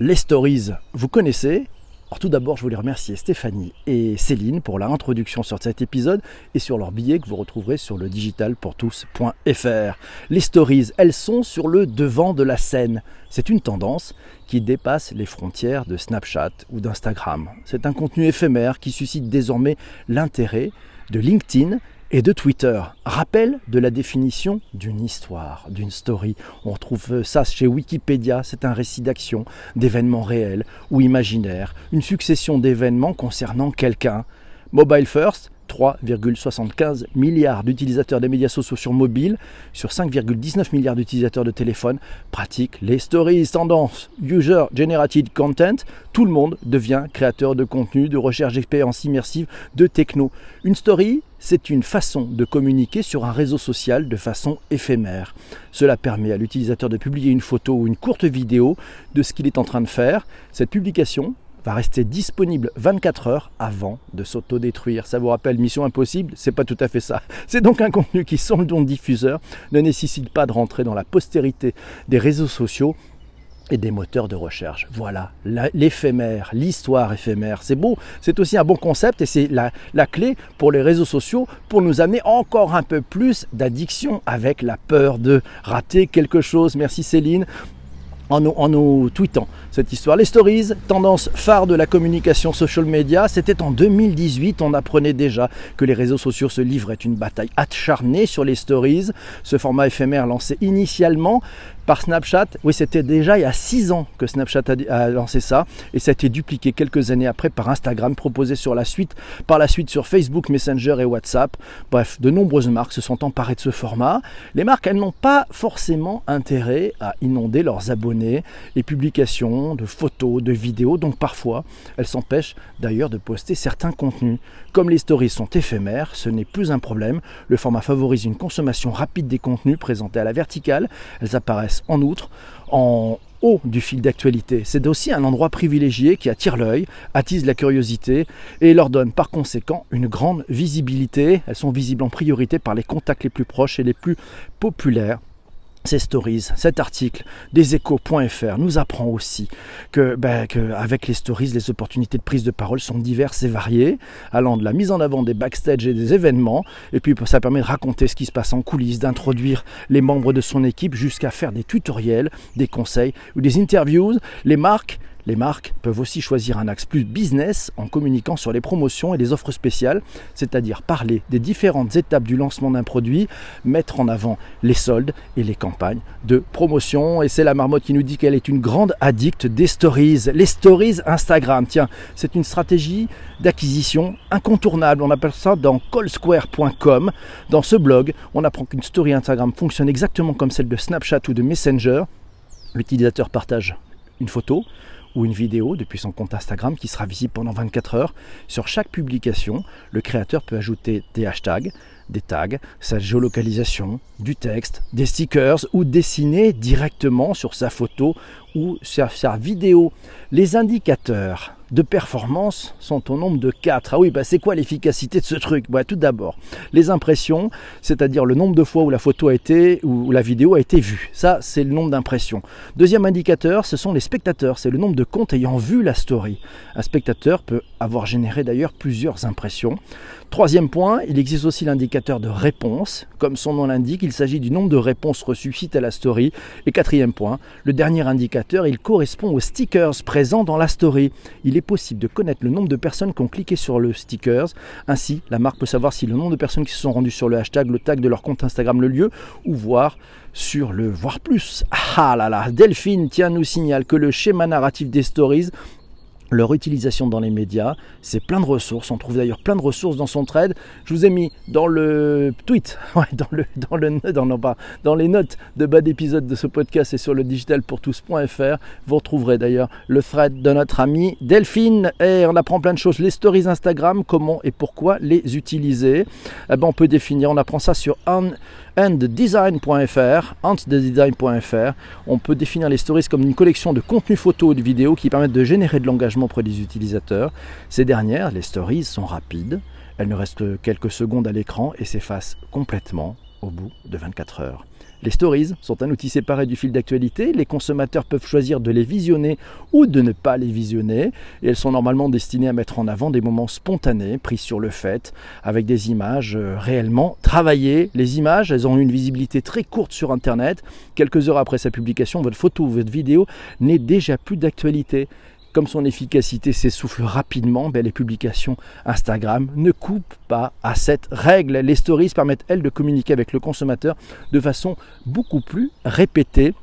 les stories, vous connaissez alors tout d'abord, je voulais remercier Stéphanie et Céline pour la introduction sur cet épisode et sur leur billet que vous retrouverez sur le digitalpourtous.fr. Les stories, elles sont sur le devant de la scène. C'est une tendance qui dépasse les frontières de Snapchat ou d'Instagram. C'est un contenu éphémère qui suscite désormais l'intérêt de LinkedIn et de Twitter. Rappel de la définition d'une histoire, d'une story. On retrouve ça chez Wikipédia, c'est un récit d'action, d'événements réels ou imaginaires, une succession d'événements concernant quelqu'un. Mobile First, 3,75 milliards d'utilisateurs des médias sociaux sur mobile, sur 5,19 milliards d'utilisateurs de téléphone, pratiquent les stories, tendance, user generated content. Tout le monde devient créateur de contenu, de recherche d'expérience immersive, de techno. Une story, c'est une façon de communiquer sur un réseau social de façon éphémère. Cela permet à l'utilisateur de publier une photo ou une courte vidéo de ce qu'il est en train de faire. Cette publication va rester disponible 24 heures avant de s'autodétruire. Ça vous rappelle Mission Impossible? C'est pas tout à fait ça. C'est donc un contenu qui, sans le don de diffuseur, ne nécessite pas de rentrer dans la postérité des réseaux sociaux et des moteurs de recherche. Voilà, l'éphémère, l'histoire éphémère. C'est beau, c'est aussi un bon concept et c'est la, la, clé pour les réseaux sociaux pour nous amener encore un peu plus d'addiction avec la peur de rater quelque chose. Merci Céline en nous, en nous, tweetant cette histoire. Les stories, tendance phare de la communication social media, c'était en 2018, on apprenait déjà que les réseaux sociaux se livraient une bataille acharnée sur les stories. Ce format éphémère lancé initialement par Snapchat. Oui, c'était déjà il y a 6 ans que Snapchat a, lancé ça et ça a été dupliqué quelques années après par Instagram, proposé sur la suite, par la suite sur Facebook, Messenger et WhatsApp. Bref, de nombreuses marques se sont emparées de ce format. Les marques, elles n'ont pas forcément intérêt à inonder leurs abonnés et publications de photos, de vidéos, donc parfois elles s'empêchent d'ailleurs de poster certains contenus. Comme les stories sont éphémères, ce n'est plus un problème. Le format favorise une consommation rapide des contenus présentés à la verticale. Elles apparaissent en outre en haut du fil d'actualité. C'est aussi un endroit privilégié qui attire l'œil, attise la curiosité et leur donne par conséquent une grande visibilité. Elles sont visibles en priorité par les contacts les plus proches et les plus populaires ces stories, cet article des échos.fr nous apprend aussi que, ben, que, avec les stories, les opportunités de prise de parole sont diverses et variées, allant de la mise en avant des backstage et des événements, et puis ça permet de raconter ce qui se passe en coulisses, d'introduire les membres de son équipe jusqu'à faire des tutoriels, des conseils ou des interviews. Les marques les marques peuvent aussi choisir un axe plus business en communiquant sur les promotions et les offres spéciales, c'est-à-dire parler des différentes étapes du lancement d'un produit, mettre en avant les soldes et les campagnes de promotion. Et c'est la marmotte qui nous dit qu'elle est une grande addicte des stories. Les stories Instagram, tiens, c'est une stratégie d'acquisition incontournable. On appelle ça dans callsquare.com. Dans ce blog, on apprend qu'une story Instagram fonctionne exactement comme celle de Snapchat ou de Messenger. L'utilisateur partage une photo, ou une vidéo depuis son compte Instagram qui sera visible pendant 24 heures. Sur chaque publication, le créateur peut ajouter des hashtags, des tags, sa géolocalisation, du texte, des stickers ou dessiner directement sur sa photo ou sur sa vidéo. Les indicateurs de performance sont au nombre de 4. Ah oui, bah c'est quoi l'efficacité de ce truc? Bah, Tout d'abord, les impressions, c'est-à-dire le nombre de fois où la photo a été ou la vidéo a été vue. Ça, c'est le nombre d'impressions. Deuxième indicateur, ce sont les spectateurs. C'est le nombre de comptes ayant vu la story. Un spectateur peut avoir généré d'ailleurs plusieurs impressions. Troisième point, il existe aussi l'indicateur de réponse. Comme son nom l'indique, il s'agit du nombre de réponses reçues suite à la story. Et quatrième point, le dernier indicateur, il correspond aux stickers présents dans la story. Il est possible de connaître le nombre de personnes qui ont cliqué sur le stickers. Ainsi, la marque peut savoir si le nombre de personnes qui se sont rendues sur le hashtag, le tag de leur compte Instagram, le lieu, ou voir sur le voir plus. Ah là là, Delphine, tiens, nous signale que le schéma narratif des stories leur utilisation dans les médias. C'est plein de ressources. On trouve d'ailleurs plein de ressources dans son trade. Je vous ai mis dans le tweet, dans, le, dans, le, dans, dans les notes de bas d'épisode de ce podcast et sur le digitalpourtous.fr. Vous retrouverez d'ailleurs le thread de notre ami Delphine. Et on apprend plein de choses. Les stories Instagram, comment et pourquoi les utiliser? Eh ben, on peut définir, on apprend ça sur un anddesign.fr. On peut définir les stories comme une collection de contenus photos et de vidéos qui permettent de générer de l'engagement auprès des utilisateurs. Ces dernières, les stories, sont rapides. Elles ne restent quelques secondes à l'écran et s'effacent complètement au bout de 24 heures. Les stories sont un outil séparé du fil d'actualité. Les consommateurs peuvent choisir de les visionner ou de ne pas les visionner. Et elles sont normalement destinées à mettre en avant des moments spontanés, pris sur le fait, avec des images euh, réellement travaillées. Les images, elles ont une visibilité très courte sur Internet. Quelques heures après sa publication, votre photo ou votre vidéo n'est déjà plus d'actualité. Comme son efficacité s'essouffle rapidement, ben, les publications Instagram ne coupent pas à cette règle. Les stories permettent, elles, de communiquer avec le consommateur de façon beaucoup plus répétée.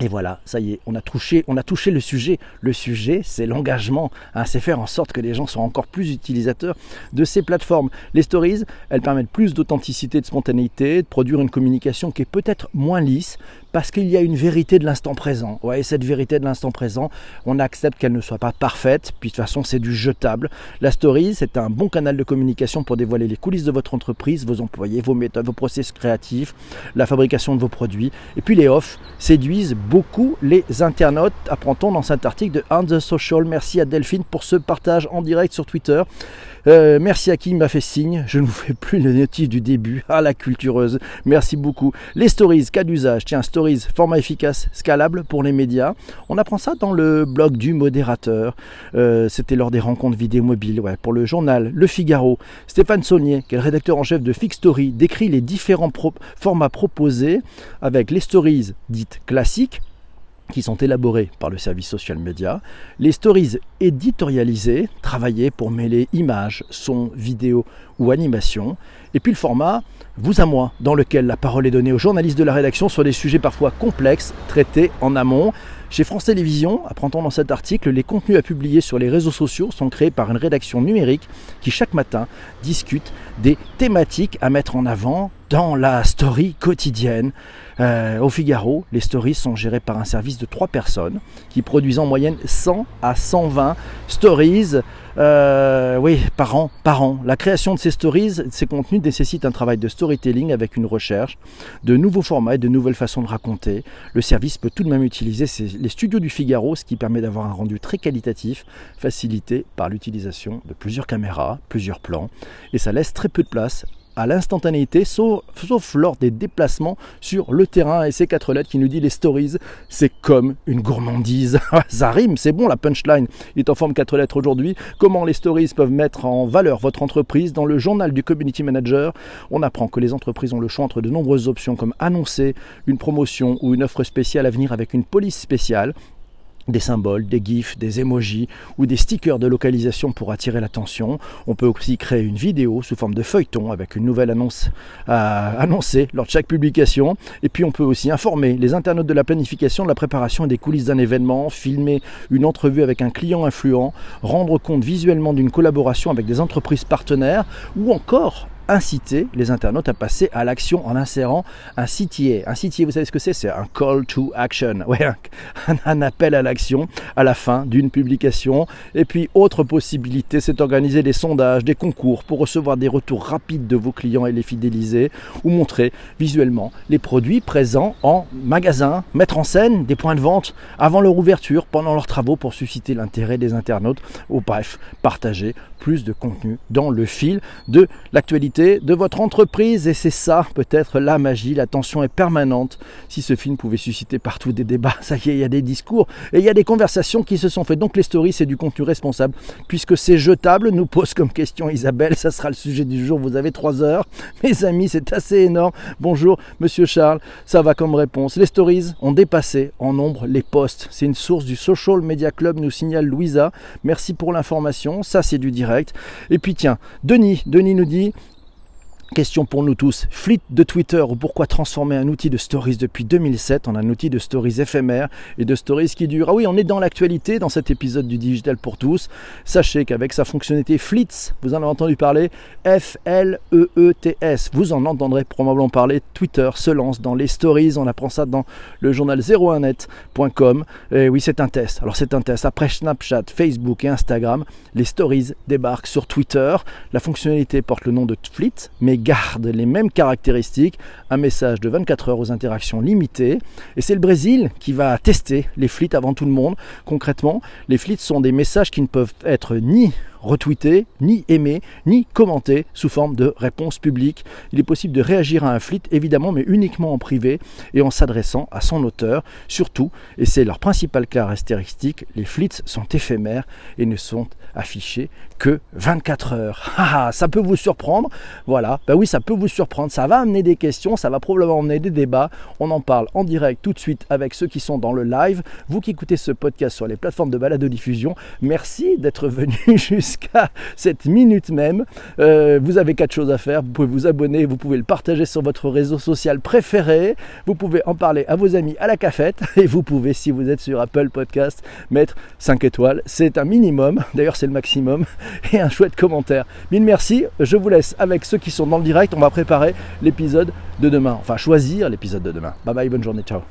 Et voilà, ça y est, on a touché, on a touché le sujet. Le sujet, c'est l'engagement. Hein, c'est faire en sorte que les gens soient encore plus utilisateurs de ces plateformes. Les stories, elles permettent plus d'authenticité, de spontanéité, de produire une communication qui est peut-être moins lisse, parce qu'il y a une vérité de l'instant présent. Ouais, et cette vérité de l'instant présent, on accepte qu'elle ne soit pas parfaite, puis de toute façon c'est du jetable. La story, c'est un bon canal de communication pour dévoiler les coulisses de votre entreprise, vos employés, vos méthodes, vos process créatifs, la fabrication de vos produits. Et puis les off séduisent beaucoup les internautes, apprend-on dans cet article de the Social. Merci à Delphine pour ce partage en direct sur Twitter. Euh, merci à qui m'a fait signe. Je ne vous fais plus le notif du début. Ah, la cultureuse. Merci beaucoup. Les stories, cas d'usage. Tiens, stories, format efficace, scalable pour les médias. On apprend ça dans le blog du modérateur. Euh, c'était lors des rencontres vidéo mobiles. Ouais, pour le journal Le Figaro. Stéphane Saunier, qui est le rédacteur en chef de Fix Story, décrit les différents formats proposés avec les stories dites classiques qui sont élaborés par le service social média, les stories éditorialisées, travaillées pour mêler images, sons, vidéos ou animations, et puis le format vous à moi, dans lequel la parole est donnée aux journalistes de la rédaction sur des sujets parfois complexes, traités en amont. Chez France Télévisions, apprend-on dans cet article, les contenus à publier sur les réseaux sociaux sont créés par une rédaction numérique qui chaque matin discute des thématiques à mettre en avant dans la story quotidienne. Euh, au Figaro, les stories sont gérées par un service de trois personnes qui produisent en moyenne 100 à 120 stories euh, par an, par an. La création de ces stories, ces contenus nécessite un travail de storytelling avec une recherche de nouveaux formats et de nouvelles façons de raconter. Le service peut tout de même utiliser les studios du Figaro, ce qui permet d'avoir un rendu très qualitatif, facilité par l'utilisation de plusieurs caméras, plusieurs plans, et ça laisse très peu de place à l'instantanéité, sauf, lors des déplacements sur le terrain. Et ces quatre lettres qui nous dit les stories, c'est comme une gourmandise. Ça rime, c'est bon la punchline. Est en forme quatre lettres aujourd'hui. Comment les stories peuvent mettre en valeur votre entreprise? Dans le journal du Community Manager, on apprend que les entreprises ont le choix entre de nombreuses options comme annoncer une promotion ou une offre spéciale à venir avec une police spéciale des symboles, des gifs, des emojis ou des stickers de localisation pour attirer l'attention. On peut aussi créer une vidéo sous forme de feuilleton avec une nouvelle annonce à annoncer lors de chaque publication. Et puis on peut aussi informer les internautes de la planification, de la préparation et des coulisses d'un événement, filmer une entrevue avec un client influent, rendre compte visuellement d'une collaboration avec des entreprises partenaires ou encore inciter les internautes à passer à l'action en insérant un CTA. Un CTA, vous savez ce que c'est? C'est un call to action, ouais, un, appel à l'action à la fin d'une publication. Et puis, autre possibilité, c'est d'organiser des sondages, des concours pour recevoir des retours rapides de vos clients et les fidéliser, ou montrer visuellement les produits présents en magasin, mettre en scène des points de vente avant leur ouverture, pendant leurs travaux pour susciter l'intérêt des internautes, ou bref, partager plus de contenu dans le fil de l'actualité de votre entreprise. Et c'est ça peut-être la magie, la tension est permanente. Si ce film pouvait susciter partout des débats, ça y est, il y a des discours et il y a des conversations qui se sont faites. Donc les stories, c'est du contenu responsable puisque c'est jetable, nous pose comme question Isabelle, ça sera le sujet du jour, vous avez trois heures. Mes amis, c'est assez énorme. Bonjour, monsieur Charles, ça va comme réponse. Les stories ont dépassé en nombre les posts. C'est une source du Social Media Club, nous signale Louisa. Merci pour l'information. Ça, c'est du direct. Et puis tiens, Denis, Denis nous dit Question pour nous tous, fleet de Twitter ou pourquoi transformer un outil de stories depuis 2007 en un outil de stories éphémère et de stories qui dure Ah oui, on est dans l'actualité dans cet épisode du Digital pour tous. Sachez qu'avec sa fonctionnalité Fleets, vous en avez entendu parler, F-L-E-E-T-S, vous en entendrez probablement parler. Twitter se lance dans les stories, on apprend ça dans le journal 01net.com. Et oui, c'est un test. Alors c'est un test. Après Snapchat, Facebook et Instagram, les stories débarquent sur Twitter. La fonctionnalité porte le nom de Fleet, mais données gardent les mêmes caractéristiques. Un message de 24 heures aux interactions limitées. Et c'est le Brésil qui va tester les flits avant tout le monde. Concrètement, les flits sont des messages qui ne peuvent être ni retweeter, ni aimer, ni commenter sous forme de réponse publique. Il est possible de réagir à un flit, évidemment, mais uniquement en privé et en s'adressant à son auteur. Surtout, et c'est leur principale caractéristique, les flits sont éphémères et ne sont affichés que 24 heures. Ah, ça peut vous surprendre. Voilà, ben oui, ça peut vous surprendre. Ça va amener des questions, ça va probablement amener des débats. On en parle en direct tout de suite avec ceux qui sont dans le live. Vous qui écoutez ce podcast sur les plateformes de balade de diffusion, merci d'être venu jusqu'à cette minute même. Euh, vous avez quatre choses à faire. Vous pouvez vous abonner, vous pouvez le partager sur votre réseau social préféré, vous pouvez en parler à vos amis à la cafette et vous pouvez, si vous êtes sur Apple Podcast, mettre 5 étoiles. C'est un minimum, d'ailleurs c'est le maximum, et un chouette commentaire. Mille merci, je vous laisse avec ceux qui sont direct. On va préparer l'épisode de demain, enfin choisir l'épisode de demain. Bye bye, bonne journée, ciao.